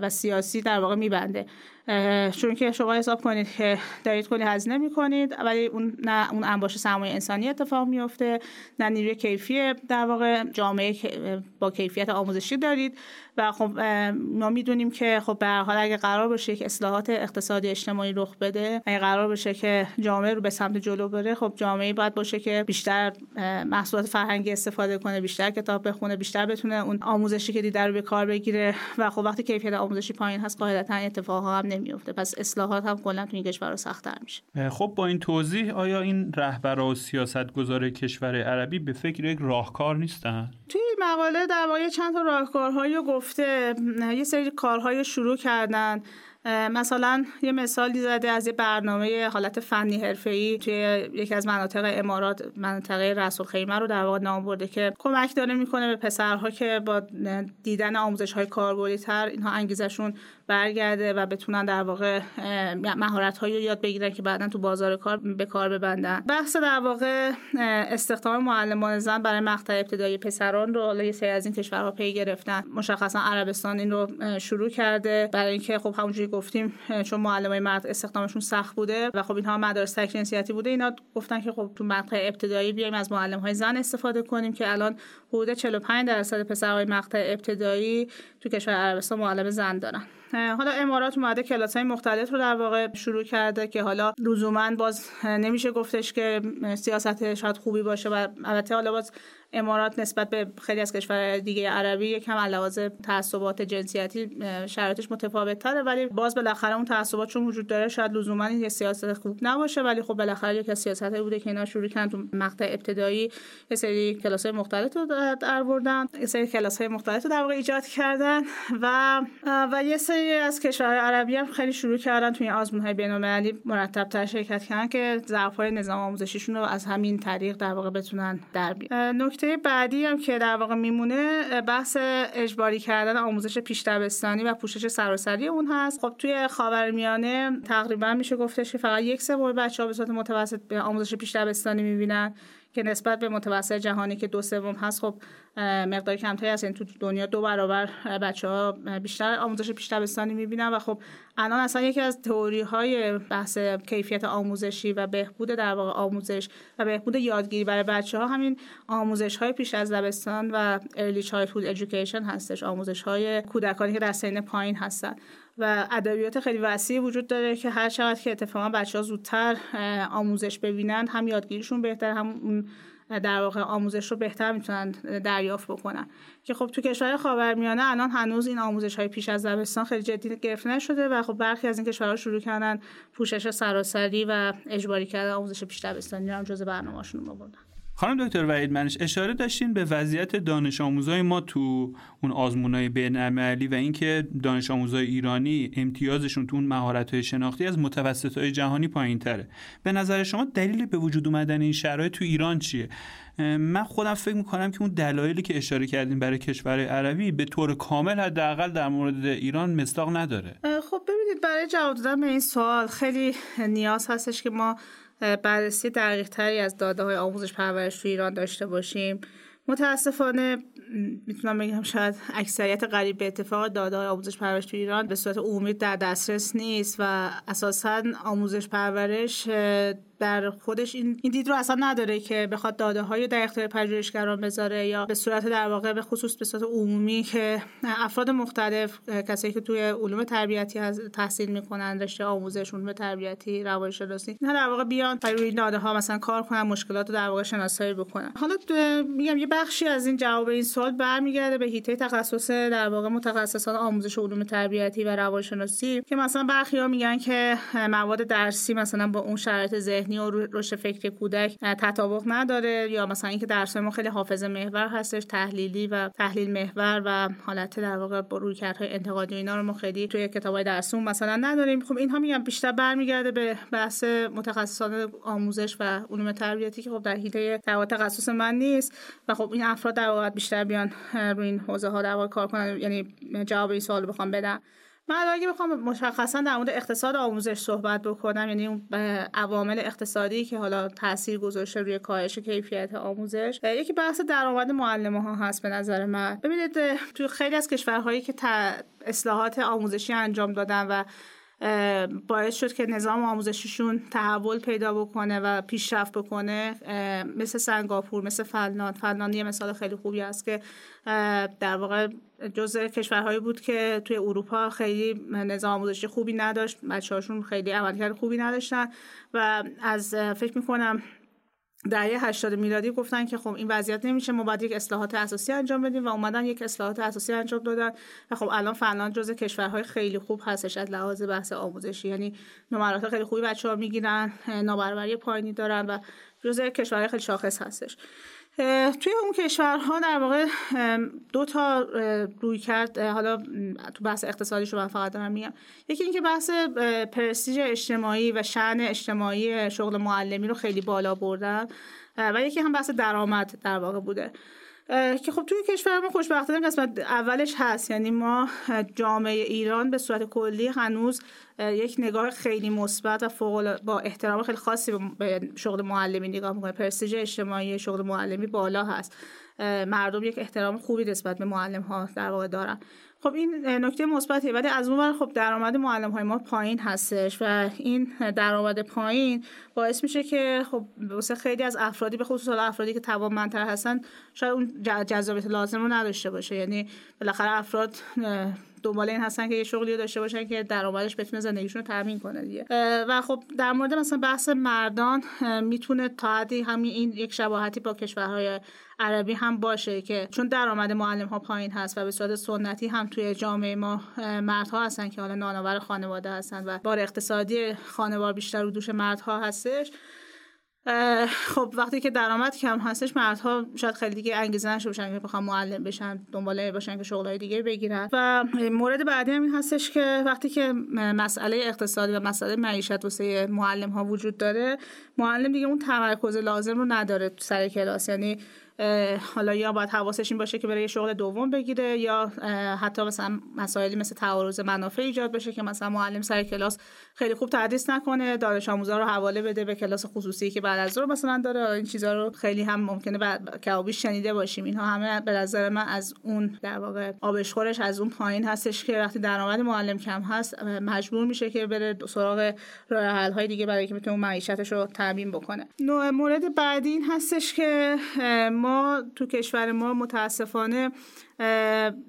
و سیاسی در واقع میبنده. چون که شما حساب کنید که دارید کلی هزینه می‌کنید ولی اون نه اون انباش سرمایه انسانی اتفاق میفته نه نیروی کیفی در واقع جامعه با کیفیت آموزشی دارید. و خب ما می‌دونیم که خب به حال اگه قرار باشه که اصلاحات اقتصادی اجتماعی رخ بده اگه قرار باشه که جامعه رو به سمت جلو بره خب جامعه باید باشه که بیشتر محصولات فرهنگی استفاده کنه بیشتر کتاب بخونه بیشتر بتونه اون آموزشی که دیده رو به کار بگیره و خب وقتی کیفیت آموزشی پایین هست قاعدتا اتفاقها هم نمیفته پس اصلاحات هم کلا تو این کشور سخت‌تر میشه. خب با این توضیح آیا این رهبرا و سیاستگزار کشور عربی به فکر یک راهکار نیستن؟ توی مقاله در واقع چند تا راهکارهایی گفته یه سری کارهای شروع کردن. مثلا یه مثالی زده از یه برنامه حالت فنی حرفه‌ای توی یکی از مناطق امارات منطقه رسول خیمه رو در واقع نام برده که کمک داره می‌کنه به پسرها که با دیدن آموزش های کاربردی تر اینها انگیزشون برگرده و بتونن در واقع مهارت رو یاد بگیرن که بعدا تو بازار کار به کار ببندن. بحث در واقع استخدام معلمان زن برای مقطع ابتدایی پسران رو حالا یه سری از این کشورها پی گرفتن. مشخصا عربستان این رو شروع کرده. برای اینکه خب همونجوری گفتیم چون معلمای مرد استخدامشون سخت بوده و خب اینها مدارس تک جنسیتی بوده اینا گفتن که خب تو مقطع ابتدایی بیایم از معلم های زن استفاده کنیم که الان حدود 45 درصد پسرهای مقطع ابتدایی تو کشور عربستان معلم زن دارن. حالا امارات اومده کلاس های مختلف رو در واقع شروع کرده که حالا لزوما باز نمیشه گفتش که سیاست شاید خوبی باشه و البته حالا باز امارات نسبت به خیلی از کشور دیگه عربی یکم علاوه تعصبات جنسیتی شرایطش متفاوت تره ولی باز بالاخره اون تعصبات چون وجود داره شاید لزوما یه سیاست خوب نباشه ولی خب بالاخره یک سیاست بوده که اینا شروع کردن تو مقطع ابتدایی یه سری کلاس های مختلف رو در بردن یه سری کلاس های مختلف رو در واقع ایجاد کردن و و یه سری از کشورهای عربی هم خیلی شروع کردن توی آزمون های بین‌المللی مرتب تر شرکت کردن که ظرف های نظام آموزشیشون رو از همین طریق در واقع بتونن در بیارن. نکته بعدی هم که در واقع میمونه بحث اجباری کردن آموزش پیش دبستانی و پوشش سراسری اون هست. خب توی خاورمیانه تقریبا میشه گفتش که فقط یک سوم بچه‌ها به صورت متوسط به آموزش پیش دبستانی می‌بینن. که نسبت به متوسط جهانی که دو سوم هست خب مقدار کمتری هست. یعنی تو دنیا دو برابر بچه ها بیشتر آموزش پیش دبستانی می‌بینن و خب الان اصلا یکی از تئوری های بحث کیفیت آموزشی و بهبود در واقع آموزش و بهبود یادگیری برای بچه ها همین آموزش های پیش از دبستان و early childhood education هستش. آموزش های کودکانی که در سن پایین هستن. و ادبیات خیلی وسیعی وجود داره که هر چقدر که اتفاقا بچه ها زودتر آموزش ببینن هم یادگیریشون بهتر هم در واقع آموزش رو بهتر می‌تونن دریافت بکنن. که خب تو کشور خاورمیانه الان هنوز این آموزش های پیش از دبستان خیلی جدی گرفته نشده و خب برخی از این کشورها شروع کردن پوشش سراسری و اجباری کردن آموزش پیش دبستانی رو هم جزء برنامه‌شون بردن خانم دکتر وحید منش اشاره داشتین به وضعیت دانش آموزای ما تو اون آزمونای بین‌المللی و اینکه دانش آموزای ایرانی امتیازشون تو اون مهارت‌های شناختی از متوسطای جهانی پایین‌تره. به نظر شما دلیل به وجود اومدن این شرایط تو ایران چیه؟ من خودم فکر می‌کنم که اون دلایلی که اشاره کردیم برای کشور عربی به طور کامل حداقل در مورد ایران مستاق نداره. خب ببینید برای جواب دادن به این سوال خیلی نیاز هستش که ما بررسی دقیق تری از داده های آموزش پرورش تو ایران داشته باشیم. متاسفانه می‌تونم بگم شاید اکثریت قریب به اتفاق داده های آموزش پرورش تو ایران به صورت عمومی در دسترس نیست و اساسا آموزش پرورش در خودش این, دید رو اصلا نداره که بخواد داده های در اختیار پژوهشگران بذاره یا به صورت در واقع به خصوص به صورت عمومی که افراد مختلف کسایی که توی علوم تربیتی از تحصیل می‌کنن رشته آموزش علوم تربیتی روانشناسی نه در واقع بیان روی داده ها مثلا کار کنن مشکلات رو در واقع شناسایی بکنن. حالا میگم یه بخشی از این جواب این سوال برمیگرده به هیته تخصص در واقع متخصصان آموزش علوم تربیتی و روانشناسی که مثلا برخی ها میگن که مواد درسی مثلا با اون شرایط ذهنی و رشد فکری کودک تطابق نداره یا مثلا اینکه درس ما خیلی حافظه محور هستش تحلیلی و تحلیل محور و حالت در واقع رویکردهای انتقادی اینا رو ما خیلی توی کتابای درسون مثلا نداریم. خب اینها میگم بیشتر برمیگرده به بحث متخصصان آموزش و علوم تربیتی که خب در حیطه تخصص من نیست و خب این افراد در واقع بیشتر بیان روی این حوزه ها در واقع کار کنن. یعنی جواب این سوال بخوام بدم. من اگه بخوام مشخصا در مورد اقتصاد آموزش صحبت بکنم یعنی اون عوامل اقتصادی که حالا تاثیر گذاشته روی کاهش کیفیت آموزش یکی بحث درآمد معلم ها هست به نظر من. ببینید توی خیلی از کشورهایی که اصلاحات آموزشی انجام دادن و باعث شد که نظام آموزشیشون تحول پیدا بکنه و پیشرفت بکنه. مثل سنگاپور مثل فنلاند. فنلاند یه مثال خیلی خوبی است که در واقع جزء کشورهایی بود که توی اروپا خیلی نظام آموزشی خوبی نداشت. بچه هاشون خیلی عملکرد خوبی نداشتن. و از فکر می‌کنم دهه 80 میلادی گفتن که خب این وضعیت نمیشه ما باید یک اصلاحات اساسی انجام بدیم و اومدن یک اصلاحات اساسی انجام دادن و خب الان فنلاند جزء کشورهای خیلی خوب هستش از لحاظ بحث آموزشی یعنی نمرات خیلی خوبی بچه ها می‌گیرن نابرابری پایینی دارن و جزء کشورهای خیلی شاخص هستش. توی اون کشورها در واقع دو تا روی کرد حالا تو بحث اقتصادی رو من فقط دارم میگم. یکی اینکه بحث پرستیژ اجتماعی و شعن اجتماعی شغل معلمی رو خیلی بالا بردن و یکی هم بحث درآمد در واقع بوده. که خب توی کشور ما خوشبختانه قسمت اولش هست. یعنی ما جامعه ایران به صورت کلی هنوز یک نگاه خیلی مثبت و فوق با احترام خیلی خاصی به شغل معلمی نگاه می‌کنه پرستیژ اجتماعی شغل معلمی بالا هست. مردم یک احترام خوبی نسبت به معلم ها در واقع دارن. خب این نکته مثبتیه ولی از اون خب درآمد معلم های ما پایین هستش و این درآمد پایین باعث میشه که خب واسه خیلی از افرادی به خصوص افرادی که توانمندتر هستن شاید اون جذابیت لازم رو نداشته باشه. یعنی بالاخره افراد دنبال این هستن که یه شغلی داشته باشن که درآمدش بتونه زندگیشون رو تامین کنه دیگه. و خب در مورد مثلا بحث مردان می‌تونه تا حدی همین این یک شباهتی با کشورهای عربی هم باشه که چون درآمد معلم ها پایین هست و به صورت سنتی هم توی جامعه ما مردها هستن که حالا نانآور خانواده هستن و بار اقتصادی خانوار بیشتر رو دوش مردها هستش. خب وقتی که درآمد کم هستش مردها شاید خیلی دیگه انگیزه نشه باشن که بخوام معلم بشن دنباله باشن که شغلای دیگه بگیرن. و مورد بعدی هم این هستش که وقتی که مسئله اقتصادی و مسئله معیشت واسه معلم ها وجود داره معلم دیگه اون تمرکز لازم رو نداره سر کلاس. یعنی حالا یا باید حواسش این باشه که برای شغل دوم بگیره یا حتی مثلا مسائلی مثل تعارض منافع ایجاد بشه که مثلا معلم سر کلاس خیلی خوب تدریس نکنه دانش آموزا رو حواله بده به کلاس خصوصی که بعد از رو مثلا داره. این چیزا رو خیلی هم ممکنه بعد کبابی شنیده باشیم. اینها همه به نظر من از اون در واقع آبشخورش از اون پایین هستش که وقتی درآمد معلم کم هست مجبور میشه که بره سراغ راه حل های دیگه برای اینکه بتونه معیشتش رو تامین بکنه. نوع مورد بعدی این هستش که ما تو کشور ما متاسفانه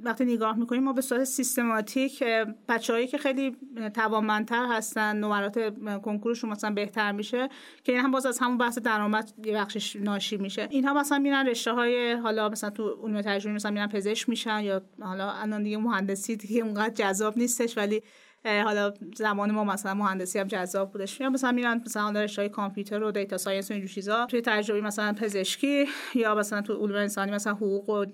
وقتی نگاه می‌کنیم ما به صورت سیستماتیک بچههایی که خیلی توانمندتر هستن نمرات کنکورشون مثلا بهتر میشه که این هم باز از همون بحث درآمد یه بخشش ناشی میشه. اینها مثلا میرن رشته های حالا مثلا تو علوم تجربی مثلا میرن پزشک میشن یا حالا الان دیگه مهندسی دیگه اونقدر جذاب نیستش ولی حالا زمان ما مثلا مهندسی هم جذاب بودش. یا مثلا میرن مثلا حالا رشته کامپیوتر و data science و اینجور چیزا. توی تجربی مثلا پزشکی یا مثلا تو علوم انسانی مثلا حقوق و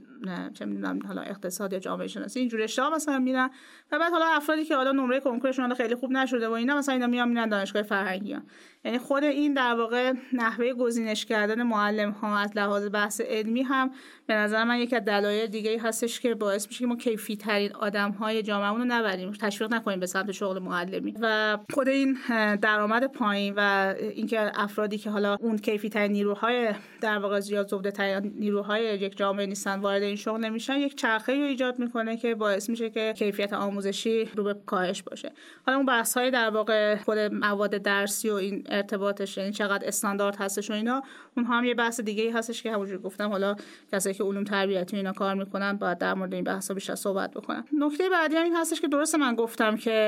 چه می‌دونم حالا اقتصاد یا جامعه شناسی اینجور رشته مثلا میرن. و بعد حالا افرادی که حالا نمره کنکورشون خیلی خوب نشده و اینا مثلا اینا میان میرن دانشگاه فرهنگی ها. یعنی خود این در واقع نحوه گزینش کردن معلم ها از لحاظ بحث علمی هم به نظر من یکی از دلایل دیگه هستش که باعث میشه که ما کیفی ترین آدم های جامعه رو نبریم. تشویق نکنیم سمت شغل معلمی. و خود این درآمد پایین و اینکه افرادی که حالا اون کیفی ترین نیروهای در واقع زیاد زوده ترین نیروهای یک جامعه نیستن وارد این شغل نمیشن یک چرخه رو ایجاد می‌کنه که باعث میشه که کیفیت آموزشی رو به کاهش باشه. حالا اون بحث های در واقع خود مواد درسی و این ارتباطش یعنی چقدر استاندارد هستش و اینا اون هم یه بحث دیگه هستش که همونجوری گفتم حالا کسایی که علوم تربیتی اینا کار می‌کنن باید در مورد این بحثا بیشتر صحبت بکنن. نکته بعدی این هستش که درست من گفتم که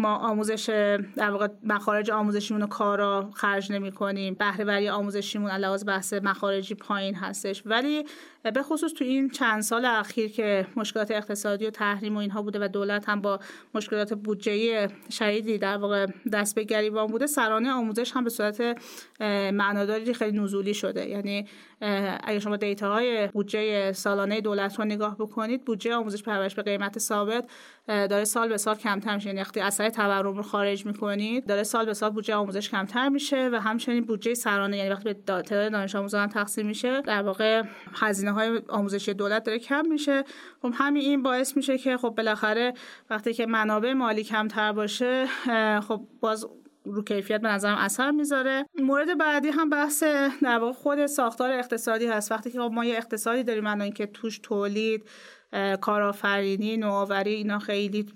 ما آموزش در واقع مخارج آموزشیمون رو کارا خرج نمی کنیم بهره وری آموزشیمون علاوه بحث مخارجی پایین هستش. ولی به خصوص تو این چند سال اخیر که مشکلات اقتصادی و تحریم و اینها بوده و دولت هم با مشکلات بودجه شدیدی در واقع دست به گریبان بوده سرانه آموزش هم به صورت معناداری خیلی نزولی شده. یعنی اگر شما دیتاهای بودجه سالانه دولت رو نگاه بکنید بودجه آموزش پرورش به قیمت ثابت داره سال به سال کمتر میشه. یعنی وقتی اثر تورم رو خارج می‌کنید داره سال به سال بودجه آموزش کمتر میشه و همچنین بودجه سرانه یعنی وقتی به تعداد دانش آموزان تقسیم میشه در واقع هزینه های آموزشی دولت داره کم میشه. خب همین این باعث میشه که خب بالاخره وقتی که منابع مالی کمتر باشه خب باز رو کیفیت به نظرم اثر می‌ذاره. مورد بعدی هم بحث در واقع خود ساختار اقتصادی هست. وقتی که خب ما یه اقتصادی داریم الان که توش تولید کارآفرینی نوآوری اینا خیلی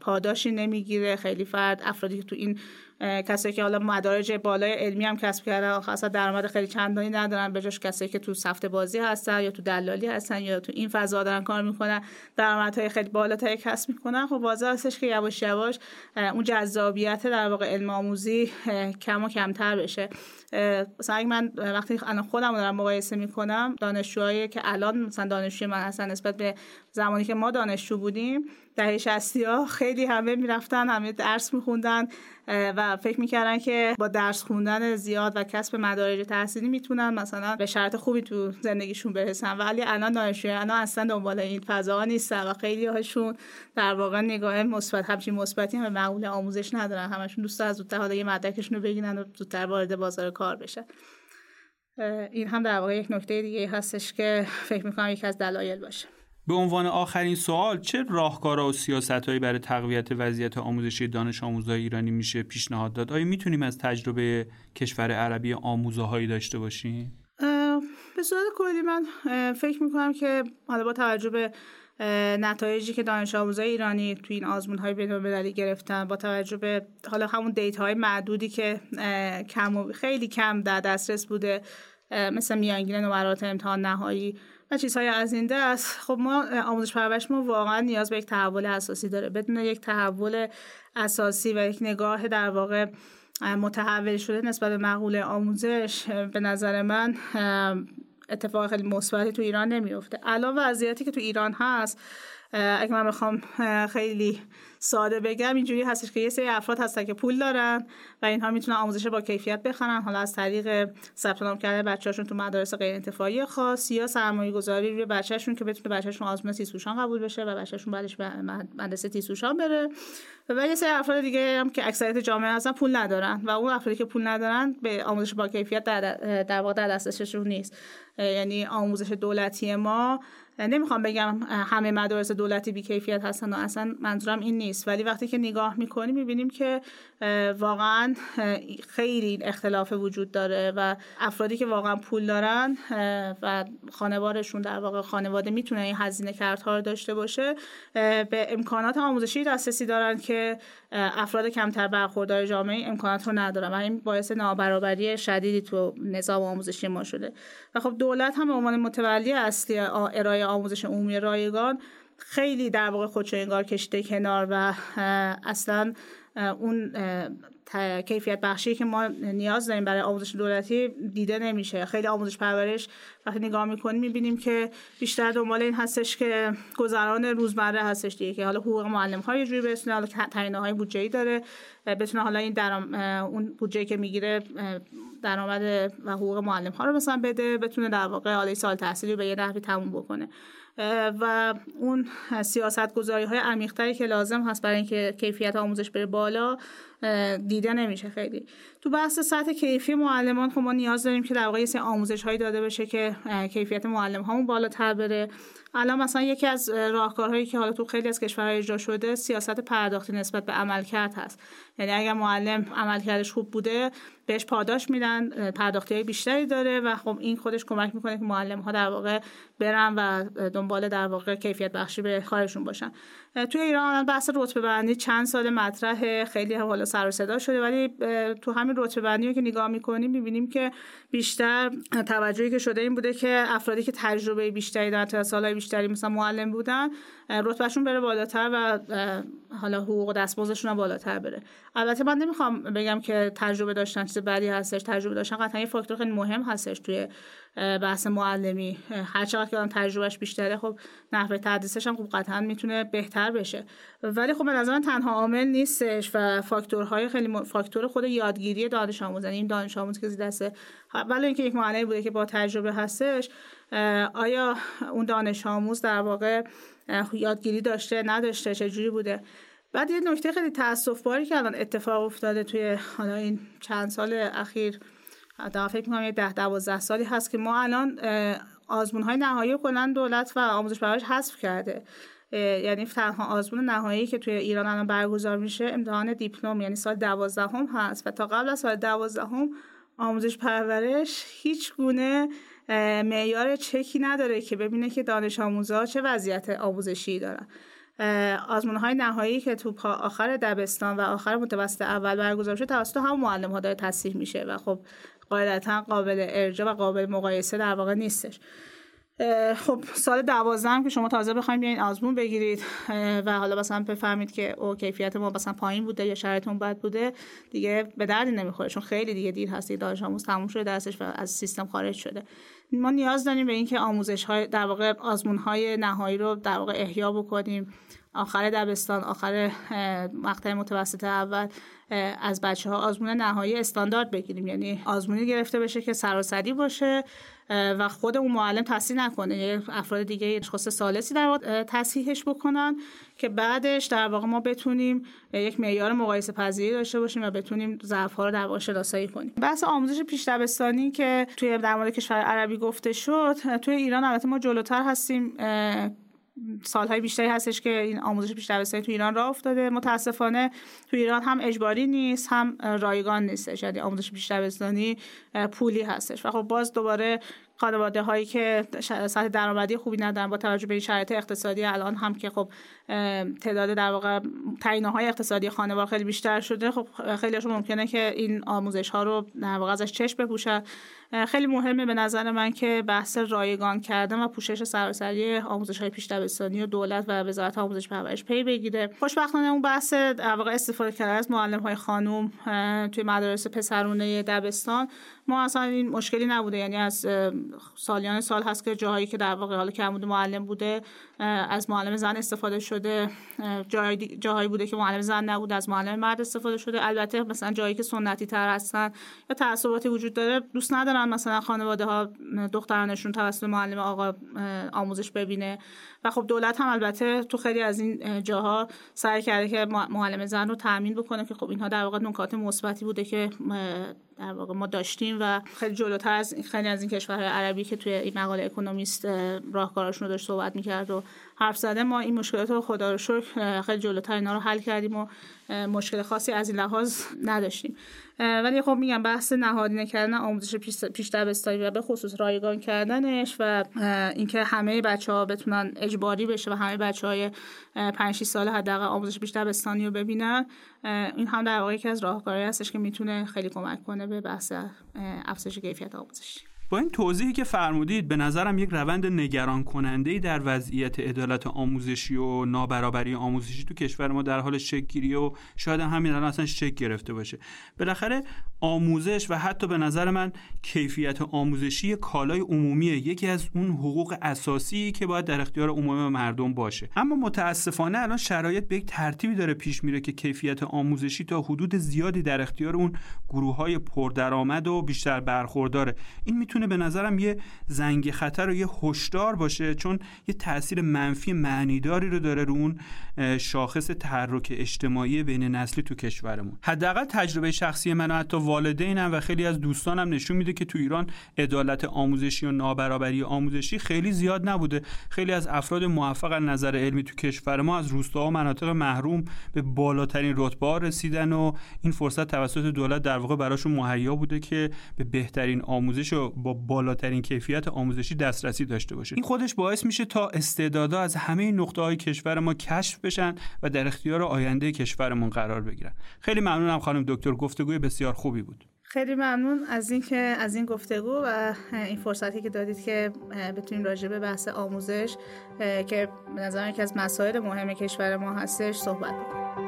پاداشی نمی‌گیره. خیلی فرد افرادی که تو این کسایی که حالا مدارج بالای علمی هم کسب کردن خاصا درآمد خیلی چندانی ندارن. به جاش کسایی که تو سفت بازی هستن یا تو دلالی هستن یا تو این فضا دارن کار می‌کنن درآمدهای خیلی بالاتری کسب می‌کنن. خب واضح هستش که یواش یواش اون جذابیت در واقع علم آموزی کم و کمتر بشه. مثلا من وقتی الان خودم دارم مقایسه می‌کنم دانشجوهایی که الان مثلا دانشجوی من هستن نسبت به زمانی که ما دانشجو بودیم دهه 60 ها خیلی همه می‌رفتن همه درس میخوندن و فکر می‌کردن که با درس خوندن زیاد و کسب مدارج تحصیلی می‌تونن مثلا به شرط خوبی تو زندگیشون برسن. ولی الان دانشجویان اصلا دنبال این فضا نیستن و خیلی هاشون در واقع نگاه مثبت همچین مثبتی هم به معقول آموزش ندارن. همشون دوست از زودتر حالا یه مدرکشون رو بگیرن و زودتر وارد بازار کار بشن این هم در واقع یک نکته دیگه هستش که فکر می‌کنم یکی از دلایل باشه. به عنوان آخرین سوال چه راهکارها و سیاستهایی برای تقویت وضعیت آموزشی دانش آموزهای ایرانی میشه پیشنهاد داد؟ آیا می‌تونیم از تجربه کشور عربی آموزهایی داشته باشیم؟ به صورت کلی من فکر می‌کنم که حالا با توجه به نتایجی که دانش آموزای ایرانی توی این آزمون های بین گرفتن با توجه به حالا همون دیتا های معدودی که کم و خیلی کم در دسترس بوده مثل میانگین نمرات امتحان نهایی و چیزهای از این دست خب ما آموزش پرورش ما واقعا نیاز به یک تحول اساسی داره. بدون یک تحول اساسی و یک نگاه در واقع متحول شده نسبت به مقوله آموزش به نظر من اتفاق خیلی مثبتی تو ایران نمیفته. الان وضعیتی که تو ایران هست اگه من بخوام خیلی ساده بگم اینجوری هستش که یه سری افراد هستن که پول دارن و اینها می‌تونن آموزش با کیفیت بخرن. حالا از طریق ثبت نام کردن بچه‌هاشون تو مدارس غیر انتفاعی خاص یا سرمایه گذاری روی بچه‌شون که بتونه بچه‌شون آزمون تیسوشان قبول بشه و بچه‌شون بعدش مدرسه تیسوشان بره. و یه سری افراد دیگه هم که اکثریت جامعه هستن پول ندارن و اون افرادی که پول ندارن به آموزش با کیفیت در, در واقع در نیست. یعنی آموزش دولتی ما نمی‌خوام بگم همه مدارس دولتی بیکیفیت هستن و اصلا منظورم این نیست. ولی وقتی که نگاه می‌کنیم می‌بینیم که واقعا خیلی اختلاف وجود داره و افرادی که واقعا پول دارن و خانوارشون در واقع خانواده می‌تونه این هزینه کردها رو داشته باشه به امکانات آموزشی دسترسی دارن که افراد کمتر برخوردار جامعه امکانات رو ندارن و این باعث نابرابری شدیدی تو نظام آموزشی ما شده. و خب دولت هم به عنوان متولی اصلی ارائه آموزش عمومی رایگان خیلی در واقع خودشو انگار کشیده کنار و اصلا اون کیفیت بخشی که ما نیاز داریم برای آموزش دولتی دیده نمیشه. خیلی آموزش پرورش وقتی نگاه می‌کنیم می‌بینیم که بیشتر دنبال این هستش که گذران روزمره هستش دیگه که حالا حقوق معلم های جوری برسونه حالا تعیینه های بودجه بتونه حالا این درام اون بودجه که می‌گیره درآمد و حقوق معلم ها رو مثلا بده بتونه در واقع حالا سال تحصیلی به یه نحوی تموم بکنه. و اون سیاست گذاری های عمیقتری که لازم هست برای اینکه کیفیت آموزش بره بالا دیده نمیشه خیلی. تو بحث سطح کیفی معلمان خب ما نیاز داریم که در واقع یه آموزش هایی داده بشه که کیفیت معلم هامون بالاتر بره. الان مثلا یکی از راهکارهایی که حالا تو خیلی از کشورهای اجرا شده سیاست پرداختی نسبت به عملکرد هست. یعنی اگر معلم عملکردش خوب بوده بهش پاداش میدن پرداختی های بیشتری داره و خب این خودش کمک می‌کنه که معلم ها در واقع برن و دنبال در واقع کیفیت بخشی به کارشون باشن. توی ایران بحث رتبه بندی چند سال مطرح خیلی حالا سر و صدا شده ولی تو همین رتبه بندی رو که نگاه می‌کنیم می‌بینیم که بیشتر توجهی که شده این بوده که افرادی که تجربه بیشتری تا سالهای بیشتری مثلا معلم بودن رتبهشون بره بالاتر و حالا حقوق دستمزدشون هم بالاتر بره. البته من نمی‌خوام بگم که تجربه داشتن چیز بدی هستش تجربه داشتن. قطعا یه فاکتور خیلی مهم هستش توی بحث معلمی. هر چقدر که آن تجربهش بیشتره خب نحوه تدریسش هم خب قطعا می‌تونه بهتر بشه. ولی خب به نظر تنها عامل نیستش و فاکتورهای خیلی فاکتور خود یادگیری دانش آموز یعنی این دانش آموز که دسته ولی اینکه یک معلمی بوده که با تجربه هستش آیا اون دانش آموز در واقع یادگیری داشته نداشته چجوری بوده؟ بعد یه نکته خیلی تاسف باری که الان اتفاق افتاده توی حالا این چند سال اخیر در فکر می‌کنم یه ده دوازده سالی هست که ما الان آزمون های نهایی کنن دولت و آموزش پرورش حذف کرده. یعنی تنها آزمون نهایی که توی ایران الان برگزار میشه امتحان دیپلم یعنی سال دوازدهم هست و تا قبل از سال دوازدهم آموزش پرورش هیچ گونه معیار چکی نداره که ببینه که دانش آموزها چه وضعیت آموزشی دارن. آزمون های نهایی که تو آخر دبستان و آخر متوسط اول برگزار شده توسط هم معلم ها داره تصحیح میشه و خب قاعدتا قابل ارجاع و قابل مقایسه در واقع نیستش. خب سال دوازدهم که شما تازه بخواید بیاین آزمون بگیرید. و حالا مثلا بفهمید که او کیفیت ما مثلا پایین بوده یا شرایطمون بد بوده دیگه به دردی نمی‌خوره. چون خیلی دیگه دیر هست دانش آموز تموم شده درسش و از سیستم خارج شده. ما نیاز داریم به اینکه آموزش های در واقع آزمون های نهایی رو در واقع احیا بکنیم. آخر دبستان آخر مقطع متوسط اول از بچه ها آزمون نهایی استاندارد بگیریم. یعنی آزمونی گرفته بشه که سراسری باشه و خود اون معلم تصحیح نکنه. افراد دیگه اشخاص سالسی در تصحیحش بکنن که بعدش در واقع ما بتونیم یک معیار مقایسه پذیری داشته باشیم و بتونیم ضعف ها رو در واقع شناسایی کنیم. بحث آموزش پیش دبستانی که توی در مورد کشور عربی گفته شد توی ایران البته ما جلوتر هستیم سالهای بیشتری هستش که این آموزش پیش تو ایران راه افتاده. متاسفانه تو ایران هم اجباری نیست هم رایگان نیستش. یعنی آموزش پیش پولی هستش. و خب باز دوباره خانواده هایی که سطح درآمدی خوبی ندارن با توجه به این شرایط اقتصادی الان هم که خب تعداد در واقع تعیینه های اقتصادی خانواده خیلی بیشتر شده خب خیلیشون ممکنه که این آموزش ها رو در واقع ازش چشم بپوشن. خیلی مهمه به نظر من که بحث رایگان کردن و پوشش سراسری آموزش های پیش دبستانی و دولت و وزارت آموزش پرورش پی بگیره. خوشبختانه اون بحث واقع استفاده کردن از معلم های خانم توی مدارس پسرونه دبستان ما اصلا این مشکلی نبوده. یعنی از سالیان سال هست که جاهایی که در واقع حالا کمبود معلم بوده از معلم زن استفاده شده. جاهایی بوده که معلم زن نبوده از معلم مرد استفاده شده. البته مثلا جایی که سنتی تر هستن یا تعصباتی وجود داره دوست ندارن مثلا خانواده ها دخترانشون توسط معلم آقا آموزش ببینه. و خب دولت هم البته تو خیلی از این جاها سعی کرده که معلم زن رو تامین بکنه که خب اینها در واقع نکات مثبتی بوده که در واقع ما داشتیم و خیلی جلوتر از خیلی از این کشورهای عربی که توی این مقاله اکونومیست راهکاراشون رو داشت صحبت می‌کرد و حرف زده. ما این مشکلات رو خدا رو شکر خیلی جلوتر اینا رو حل کردیم و مشکل خاصی از این لحاظ نداشتیم. ولی خب میگم بحث نهادینه کردن آموزش پیش دبستانی و به خصوص رایگان کردنش و اینکه همه بچه ها بتونن اجباری بشه و همه بچه های 5 6 سال حداقل آموزش پیش دبستانی رو ببینن. این هم در واقع یکی از راهکارهایی هستش که می‌تونه خیلی کمک کنه به بحث افزایش کیفیت آموزشی. با این توضیحی که فرمودید به نظرم یک روند نگران کننده در وضعیت عدالت آموزشی و نابرابری آموزشی تو کشور ما در حال شکل و شاید همین الان اصلا شکل گرفته باشه. بالاخره آموزش و حتی به نظر من کیفیت آموزشی کالای عمومیه. یکی از اون حقوق اساسی که باید در اختیار عموم مردم باشه. اما متاسفانه الان شرایط به یک ترتیبی داره پیش میره که کیفیت آموزشی تا حدود زیادی در اختیار اون گروه های پردرآمد و بیشتر برخورداره. این می‌تونه به نظرم یه زنگ خطر و یه هشدار باشه چون یه تاثیر منفی معنیداری رو داره رو اون شاخص تحرک اجتماعی بین نسلی تو کشورمون. حداقل تجربه شخصی من و حتی والدینم و خیلی از دوستانم نشون میده که تو ایران عدالت آموزشی و نابرابری آموزشی خیلی زیاد نبوده. خیلی از افراد موفق از نظر علمی تو کشور ما از روستا و مناطق محروم به بالاترین رتبه رسیدن و این فرصت توسط دولت در واقع براشون مهیا بوده که به بهترین آموزش و با بالاترین کیفیت آموزشی دسترسی داشته باشه این خودش باعث میشه تا استعدادها از همه نقطه های کشور ما کشف بشن و در اختیار آینده کشورمون قرار بگیرن. خیلی ممنونم خانم دکتر گفتگوی بسیار خوبی بود. خیلی ممنون از این که از این گفتگو و این فرصتی که دادید که بتونیم راجع به بحث آموزش که به نظر یکی از مسائل مهم کشور ما هستش صحبت بکنیم.